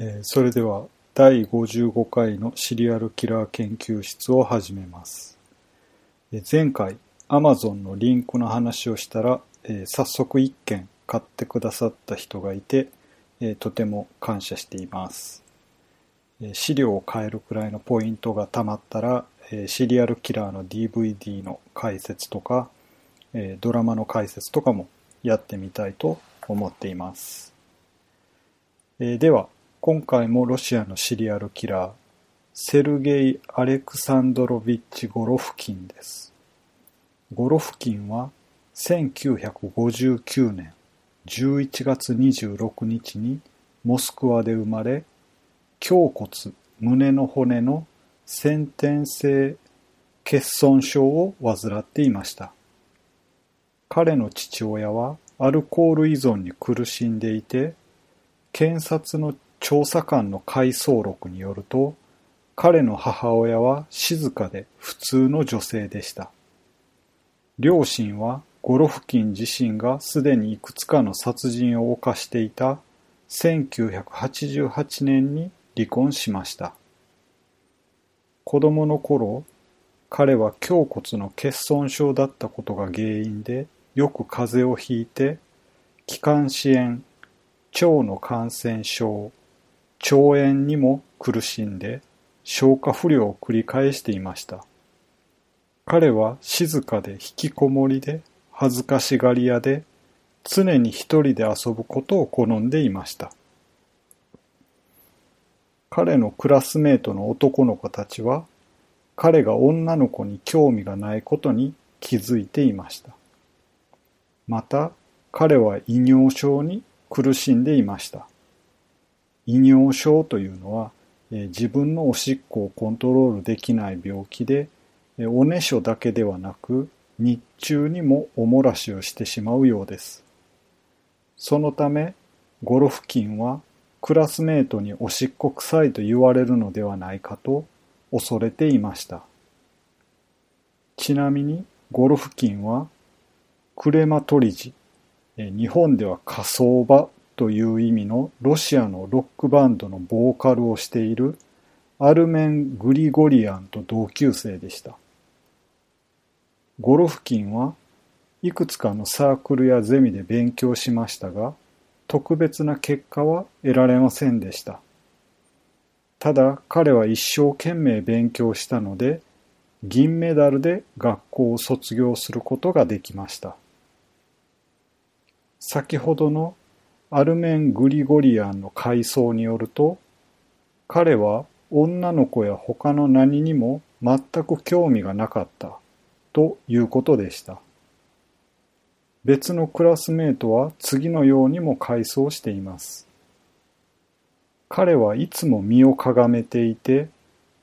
えーそれでは第55回のシリアルキラー研究室を始めます。えー前回 Amazon のリンクの話をしたら、えー早速1件買ってくださった人がいて、えとても感謝しています。え資料を変えるくらいのポイントがたまったら、えシリアルキラーの DVD の解説とか、えドラマの解説とかもやってみたいと思っています。えでは、今回もロシアのシリアルキラー、セルゲイ・アレクサンドロビッチ・ゴロフキンです。ゴロフキンは1959年11月26日にモスクワで生まれ、胸骨、胸の骨の先天性欠損症を患っていました。彼の父親はアルコール依存に苦しんでいて、検察の調査官の回想録によると、彼の母親は静かで普通の女性でした。両親はゴロフキン自身がすでにいくつかの殺人を犯していた1988年に離婚しました。子供の頃、彼は胸骨の欠損症だったことが原因でよく風邪をひいて気管支炎、腸の感染症、腸炎にも苦しんで消化不良を繰り返していました。彼は静かで引きこもりで恥ずかしがり屋で常に一人で遊ぶことを好んでいました。彼のクラスメートの男の子たちは彼が女の子に興味がないことに気づいていました。また彼は異尿症に苦しんでいました。異尿症というのは、え自分のおしっこをコントロールできない病気で、えおねしょだけではなく、日中にもおもらしをしてしまうようです。そのため、ゴロフキンはクラスメートにおしっこ臭いと言われるのではないかと恐れていました。ちなみに、ゴロフキンはクレマトリジ、日本では火葬場という意味のロシアのロックバンドのボーカルをしているアルメン・グリゴリアンと同級生でした。ゴロフキンはいくつかのサークルやゼミで勉強しましたが、特別な結果は得られませんでした。ただ彼は一生懸命勉強したので、銀メダルで学校を卒業することができました。先ほどのアルメン・グリゴリアンの回想によると、彼は女の子や他の何にも全く興味がなかったということでした。別のクラスメートは次のようにも回想しています。彼はいつも身をかがめていて、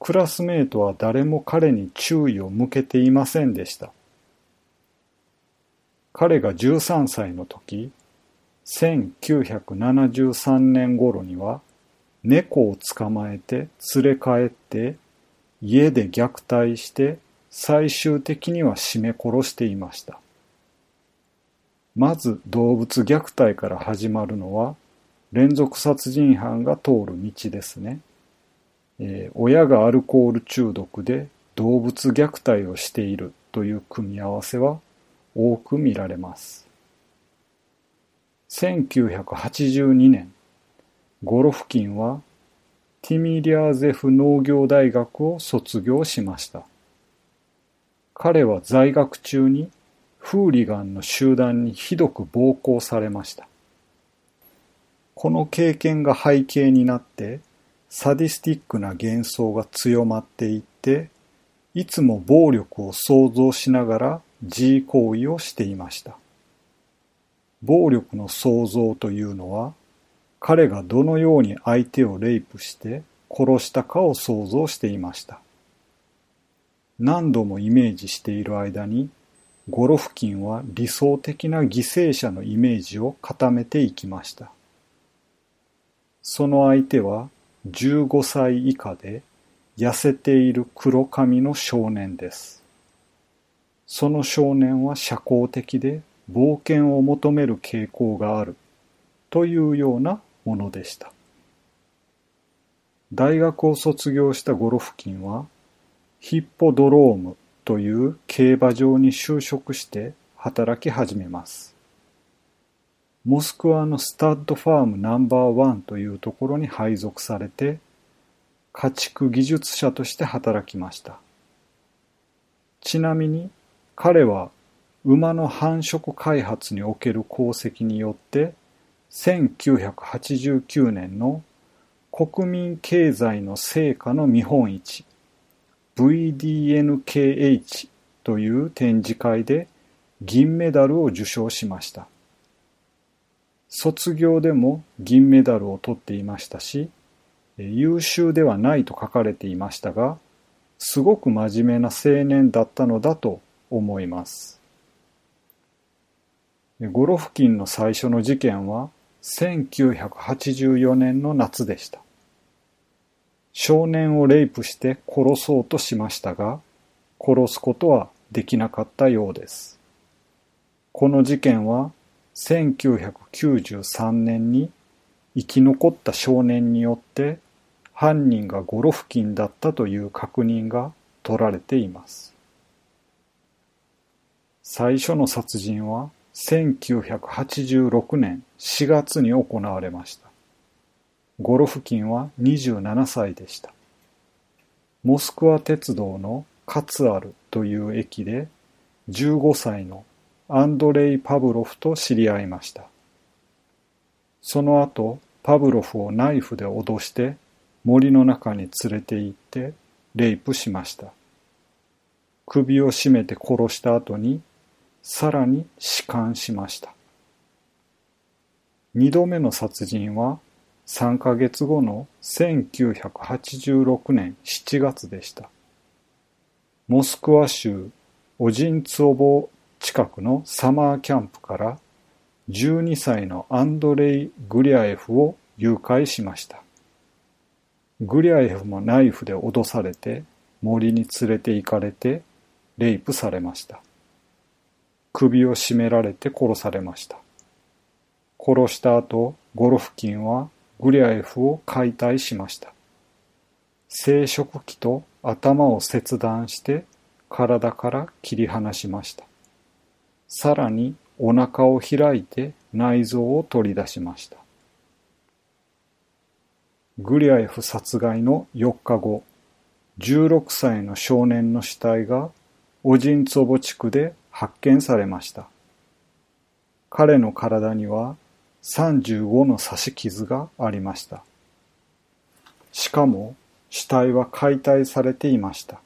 クラスメートは誰も彼に注意を向けていませんでした。彼が13歳の時、1973年頃には猫を捕まえて連れ帰って家で虐待して最終的には絞め殺していました。まず動物虐待から始まるのは連続殺人犯が通る道ですね。えー親がアルコール中毒で動物虐待をしているという組み合わせは多く見られます。1982年、ゴロフキンはティミリャーゼフ農業大学を卒業しました。彼は在学中にフーリガンの集団にひどく暴行されました。この経験が背景になって、サディスティックな幻想が強まっていって、いつも暴力を想像しながら自慰行為をしていました。暴力の想像というのは、彼がどのように相手をレイプして殺したかを想像していました。何度もイメージしている間に、ゴロフキンは理想的な犠牲者のイメージを固めていきました。その相手は15歳以下で痩せている黒髪の少年です。その少年は社交的で冒険を求める傾向があるというようなものでした。大学を卒業したゴロフキンは、ヒッポドロームという競馬場に就職して働き始めます。モスクワのスタッドファームナンバーワンというところに配属されて、家畜技術者として働きました。ちなみに彼は馬の繁殖開発における功績によって1989年の国民経済の成果の見本市 VDNKH という展示会で銀メダルを受賞しました。卒業でも銀メダルを取っていましたし、優秀ではないと書かれていましたが、すごく真面目な青年だったのだと思います。ゴロフキンの最初の事件は1984年の夏でした。少年をレイプして殺そうとしましたが、殺すことはできなかったようです。この事件は1993年に生き残った少年によって犯人がゴロフキンだったという確認が取られています。最初の殺人は1986年4月に行われました。ゴロフキンは27歳でした。モスクワ鉄道のカツアルという駅で15歳のアンドレイ・パブロフと知り合いました。その後、パブロフをナイフで脅して森の中に連れて行ってレイプしました。首を絞めて殺した後にさらに弛緩しました。二度目の殺人は3ヶ月後の1986年7月でした。モスクワ州オジンツオボ近くのサマーキャンプから12歳のアンドレイ・グリアエフを誘拐しました。グリアエフもナイフで脅されて森に連れて行かれてレイプされました。首を絞められて殺されました。殺した後、ゴロフキンはグリアエフを解体しました。生殖器と頭を切断して体から切り離しました。さらにお腹を開いて内臓を取り出しました。グリアエフ殺害の4日後、16歳の少年の死体がオジンツォボ地区で発見されました。彼の体には35の刺し傷がありました。しかも死体は解体されていました。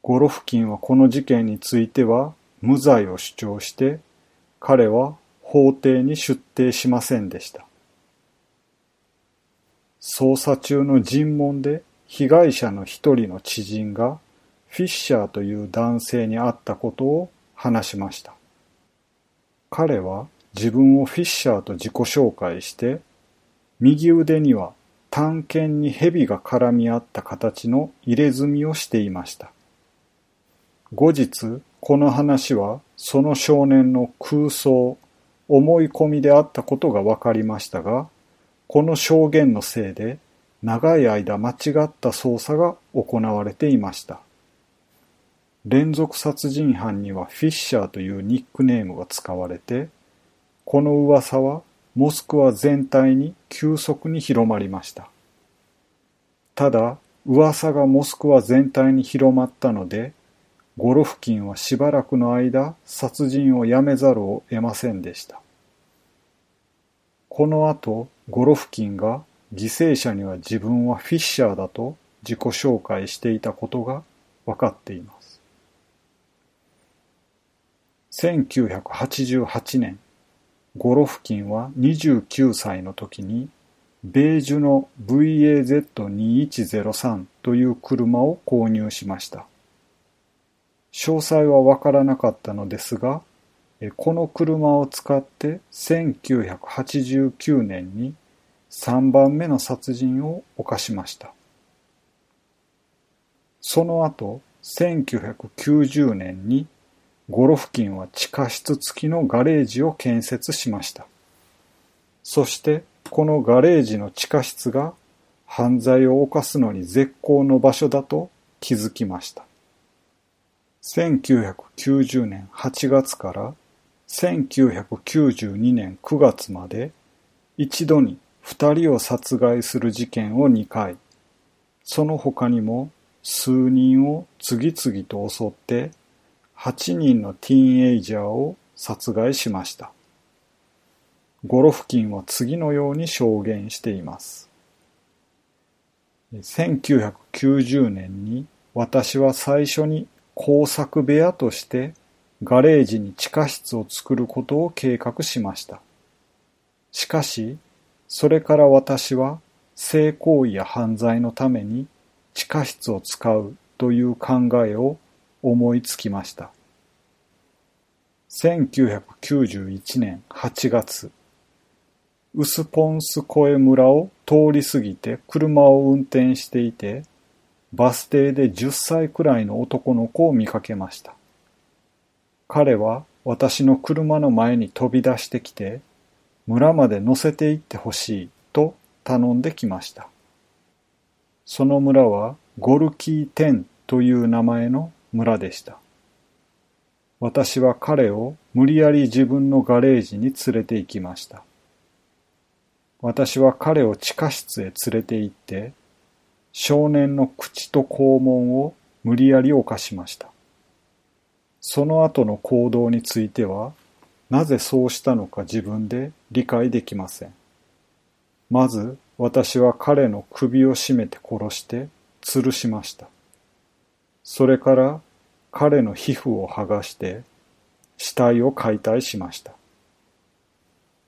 ゴロフキンはこの事件については無罪を主張して、彼は法廷に出廷しませんでした。捜査中の尋問で被害者の一人の知人がフィッシャーという男性に会ったことを話しました。彼は自分をフィッシャーと自己紹介して、右腕には探検に蛇が絡み合った形の入れ墨をしていました。後日、この話はその少年の空想、思い込みであったことが分かりましたが、この証言のせいで長い間間違った捜査が行われていました。連続殺人犯にはフィッシャーというニックネームが使われて、この噂はモスクワ全体に急速に広まりました。ただ、噂がモスクワ全体に広まったので、ゴロフキンはしばらくの間殺人をやめざるを得ませんでした。この後、ゴロフキンが犠牲者には自分はフィッシャーだと自己紹介していたことが分かっています。1988年、ゴロフキンは29歳の時にベージュの VAZ2103 という車を購入しました。詳細はわからなかったのですが、この車を使って1989年に3番目の殺人を犯しました。その後、1990年にゴロフキンは地下室付きのガレージを建設しました。そして、このガレージの地下室が犯罪を犯すのに絶好の場所だと気づきました。1990年8月から1992年9月まで一度に二人を殺害する事件を2回、その他にも数人を次々と襲って8人のティーンエイジャーを殺害しました。ゴロフキンは次のように証言しています。1990年に私は最初に工作部屋としてガレージに地下室を作ることを計画しました。しかし、それから私は性行為や犯罪のために地下室を使うという考えを思いつきました。1991年8月、ウスポンスコエ村を通り過ぎて車を運転していて、バス停で10歳くらいの男の子を見かけました。彼は私の車の前に飛び出してきて、村まで乗せて行ってほしいと頼んできました。その村はゴルキーテンという名前の村でした。私は彼を無理やり自分のガレージに連れて行きました。私は彼を地下室へ連れて行って、少年の口と肛門を無理やり犯しました。その後の行動については、なぜそうしたのか自分で理解できません。まず、私は彼の首を絞めて殺して吊るしました。それから彼の皮膚を剥がして死体を解体しました。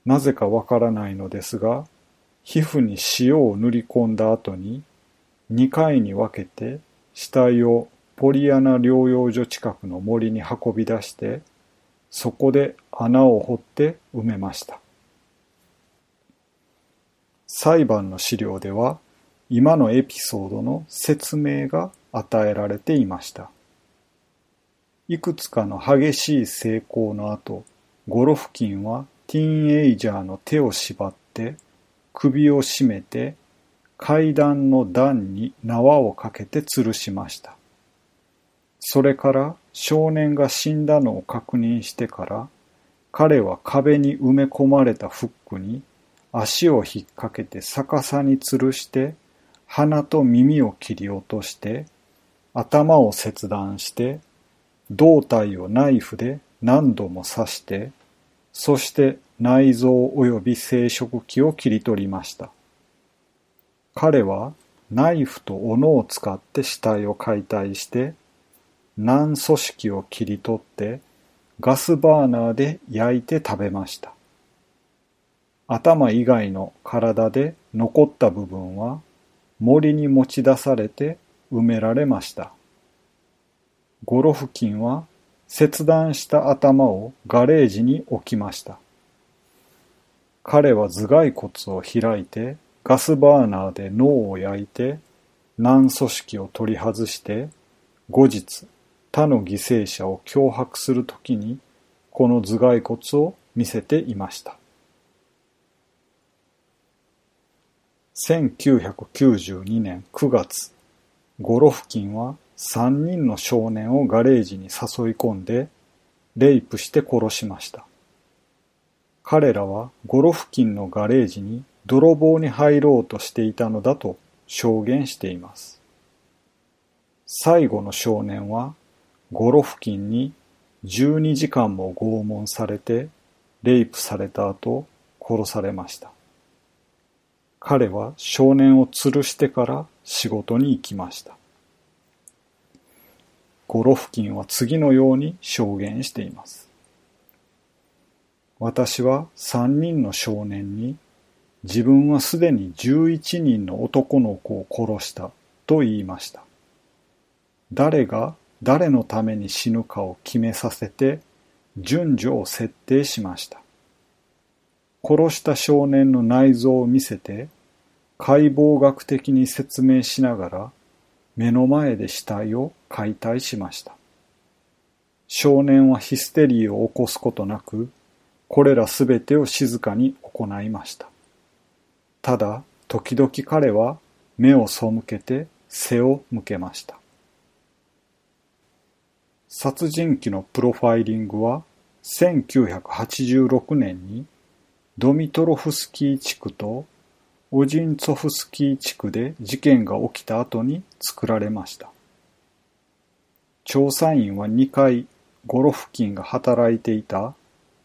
なぜかわからないのですが、皮膚に塩を塗り込んだ後に2回に分けて死体をポリアナ療養所近くの森に運び出して、そこで穴を掘って埋めました。裁判の資料では、今のエピソードの説明が与えられていました。いくつかの激しい成功の後、ゴロフキンはティーンエイジャーの手を縛って首を絞めて階段の段に縄をかけて吊るしました。それから少年が死んだのを確認してから、彼は壁に埋め込まれたフックに足を引っ掛けて逆さに吊るして、鼻と耳を切り落として、頭を切断して、胴体をナイフで何度も刺して、そして内臓及び生殖器を切り取りました。彼はナイフと斧を使って死体を解体して、軟組織を切り取ってガスバーナーで焼いて食べました。頭以外の体で残った部分は森に持ち出されて埋められました。ゴロフキンは切断した頭をガレージに置きました。彼は頭蓋骨を開いてガスバーナーで脳を焼いて軟組織を取り外して後日他の犠牲者を脅迫するときに、この頭蓋骨を見せていました。1992年9月、ゴロフキンは3人の少年をガレージに誘い込んで、レイプして殺しました。彼らはゴロフキンのガレージに泥棒に入ろうとしていたのだと証言しています。最後の少年はゴロフキンに12時間も拷問されて、レイプされた後、殺されました。彼は少年を吊るしてから仕事に行きました。ゴロフキンは次のように証言しています。私は3人の少年に自分はすでに11人の男の子を殺したと言いました。誰が誰のために死ぬかを決めさせて順序を設定しました。殺した少年の内臓を見せて解剖学的に説明しながら目の前で死体を解体しました。少年はヒステリーを起こすことなく、これらすべてを静かに行いました。ただ、時々彼は目を背けて背を向けました。殺人鬼のプロファイリングは1986年にドミトロフスキー地区とオジンツォフスキー地区で事件が起きた後に作られました。調査員は2回ゴロフキンが働いていた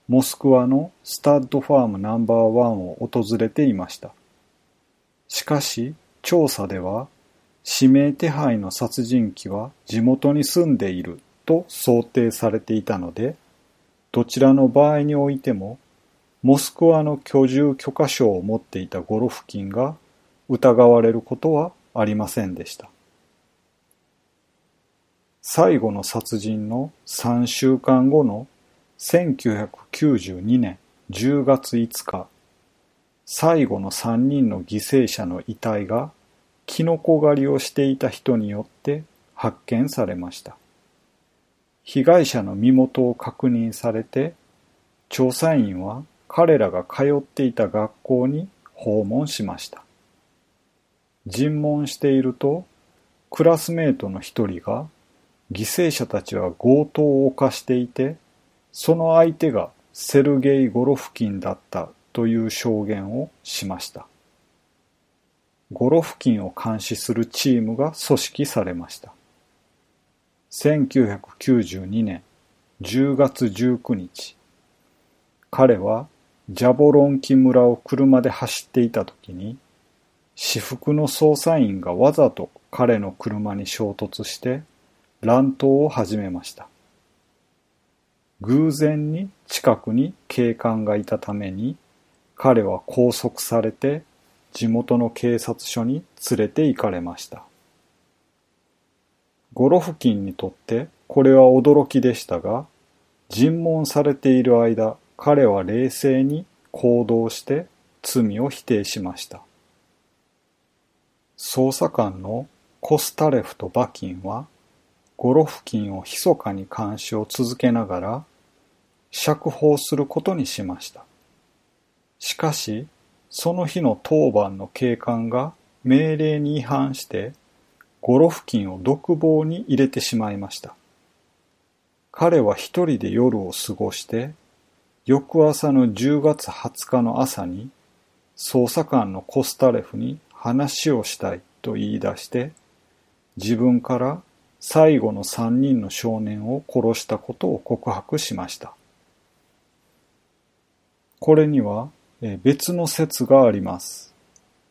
モスクワのスタッドファームナンバーワンを訪れていました。しかし、調査では、指名手配の殺人鬼は地元に住んでいると想定されていたので、どちらの場合においても、モスクワの居住許可証を持っていたゴロフキンが疑われることはありませんでした。最後の殺人の3週間後の1992年10月5日、最後の3人の犠牲者の遺体がキノコ狩りをしていた人によって発見されました。被害者の身元を確認されて、調査員は彼らが通っていた学校に訪問しました。尋問していると、クラスメートの一人が、犠牲者たちは強盗を犯していて、その相手がセルゲイ・ゴロフキンだったという証言をしました。ゴロフキンを監視するチームが組織されました。1992年10月19日、彼はジャボロンキ村を車で走っていた時に、私服の捜査員がわざと彼の車に衝突して乱闘を始めました。偶然に近くに警官がいたために、彼は拘束されて地元の警察署に連れて行かれました。ゴロフキンにとってこれは驚きでしたが、尋問されている間、彼は冷静に行動して罪を否定しました。捜査官のコスタレフとバキンは、ゴロフキンを密かに監視を続けながら、釈放することにしました。しかし、その日の当番の警官が命令に違反して、ゴロフキンを独房に入れてしまいました。彼は一人で夜を過ごして、翌朝の10月20日の朝に、捜査官のコスタレフに話をしたいと言い出して、自分から最後の3人の少年を殺したことを告白しました。これには別の説があります。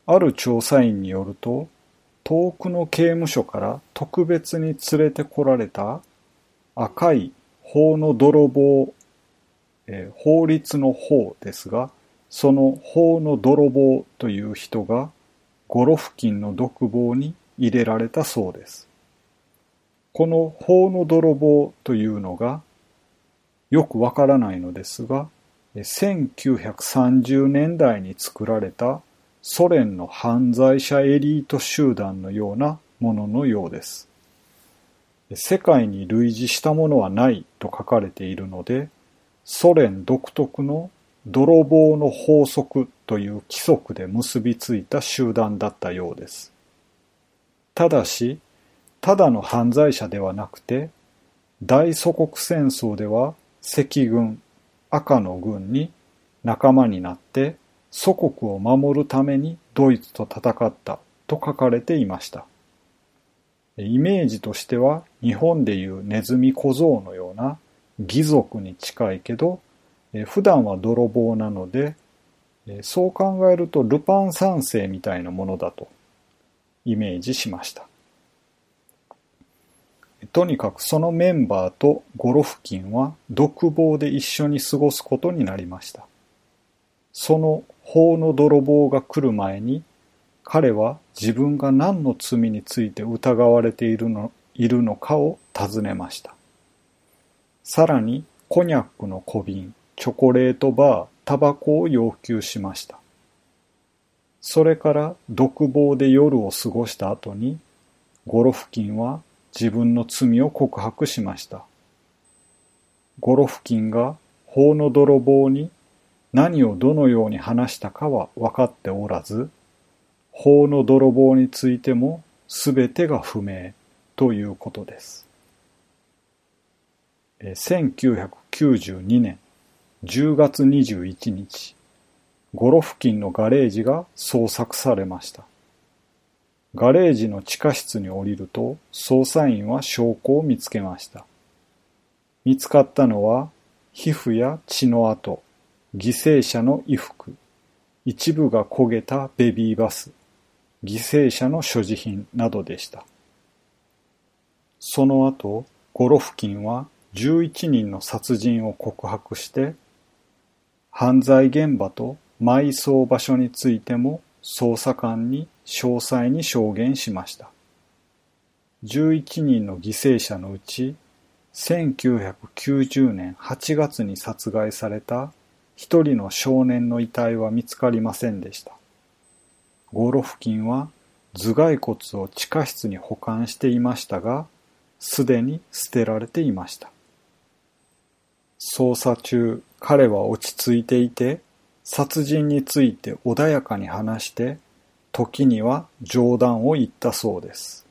ある調査員によると、遠くの刑務所から特別に連れてこられた赤い法の泥棒、え、法律の法ですが、その法の泥棒という人がゴロフキンの独房に入れられたそうです。この法の泥棒というのがよくわからないのですが、1930年代に作られたソ連の犯罪者エリート集団のようなもののようです。世界に類似したものはないと書かれているので、ソ連独特の泥棒の法則という規則で結びついた集団だったようです。ただし、ただの犯罪者ではなくて、大祖国戦争では赤軍、赤の軍に仲間になって祖国を守るためにドイツと戦ったと書かれていました。イメージとしては日本でいうネズミ小僧のような義族に近いけど、普段は泥棒なので、そう考えるとルパン三世みたいなものだとイメージしました。とにかくそのメンバーとゴロフキンは独房で一緒に過ごすことになりました。その法の泥棒が来る前に彼は自分が何の罪について疑われているのいるのかを尋ねました。さらにコニャックの小瓶、チョコレートバー、タバコを要求しました。それから独房で夜を過ごした後にゴロフキンは自分の罪を告白しました。ゴロフキンが法の泥棒に何をどのように話したかは分かっておらず、法の泥棒についてもすべてが不明ということです。1992年10月21日、ゴロ付近のガレージが捜索されました。ガレージの地下室に降りると捜査員は証拠を見つけました。見つかったのは皮膚や血の跡、犠牲者の衣服、一部が焦げたベビーバス、犠牲者の所持品などでした。その後、ゴロフキンは11人の殺人を告白して、犯罪現場と埋葬場所についても捜査官に詳細に証言しました。11人の犠牲者のうち、1990年8月に殺害された一人の少年の遺体は見つかりませんでした。ゴロフキンは頭蓋骨を地下室に保管していましたが、すでに捨てられていました。捜査中、彼は落ち着いていて、殺人について穏やかに話して、時には冗談を言ったそうです。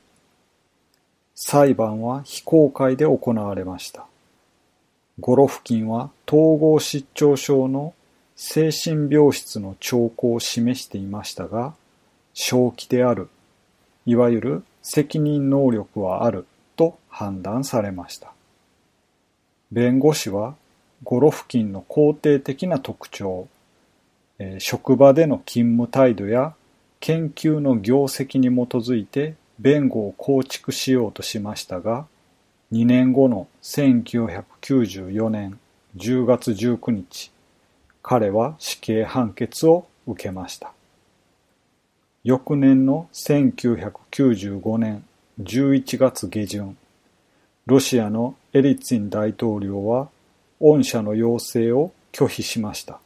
裁判は非公開で行われました。ゴロフキンは統合失調症の精神病室の兆候を示していましたが、正気である、いわゆる責任能力はあると判断されました。弁護士はゴロフキンの肯定的な特徴、職場での勤務態度や研究の業績に基づいて弁護を構築しようとしましたが、2年後の1994年10月19日、彼は死刑判決を受けました。翌年の1995年11月下旬、ロシアのエリツィン大統領は恩赦の要請を拒否しました。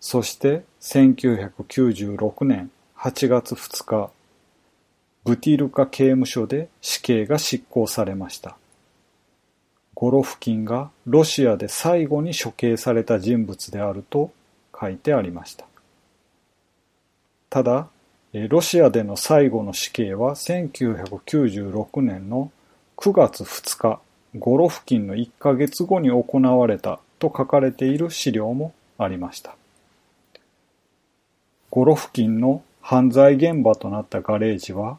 そして1996年8月2日、ブティルカ刑務所で死刑が執行されました。ゴロフキンがロシアで最後に処刑された人物であると書いてありました。ただ、ロシアでの最後の死刑は1996年の9月2日、ゴロフキンの1ヶ月後に行われたと書かれている資料もありました。ゴロフキンの犯罪現場となったガレージは、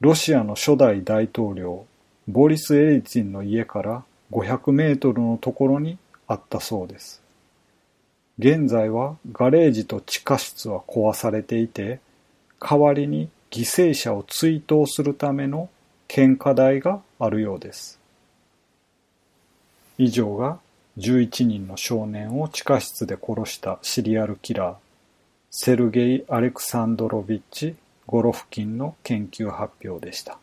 ロシアの初代大統領、ボリス・エリツィンの家から500メートルのところにあったそうです。現在はガレージと地下室は壊されていて、代わりに犠牲者を追悼するための献花台があるようです。以上が11人の少年を地下室で殺したシリアルキラー、セルゲイ・アレクサンドロビッチ・ゴロフキンの研究発表でした。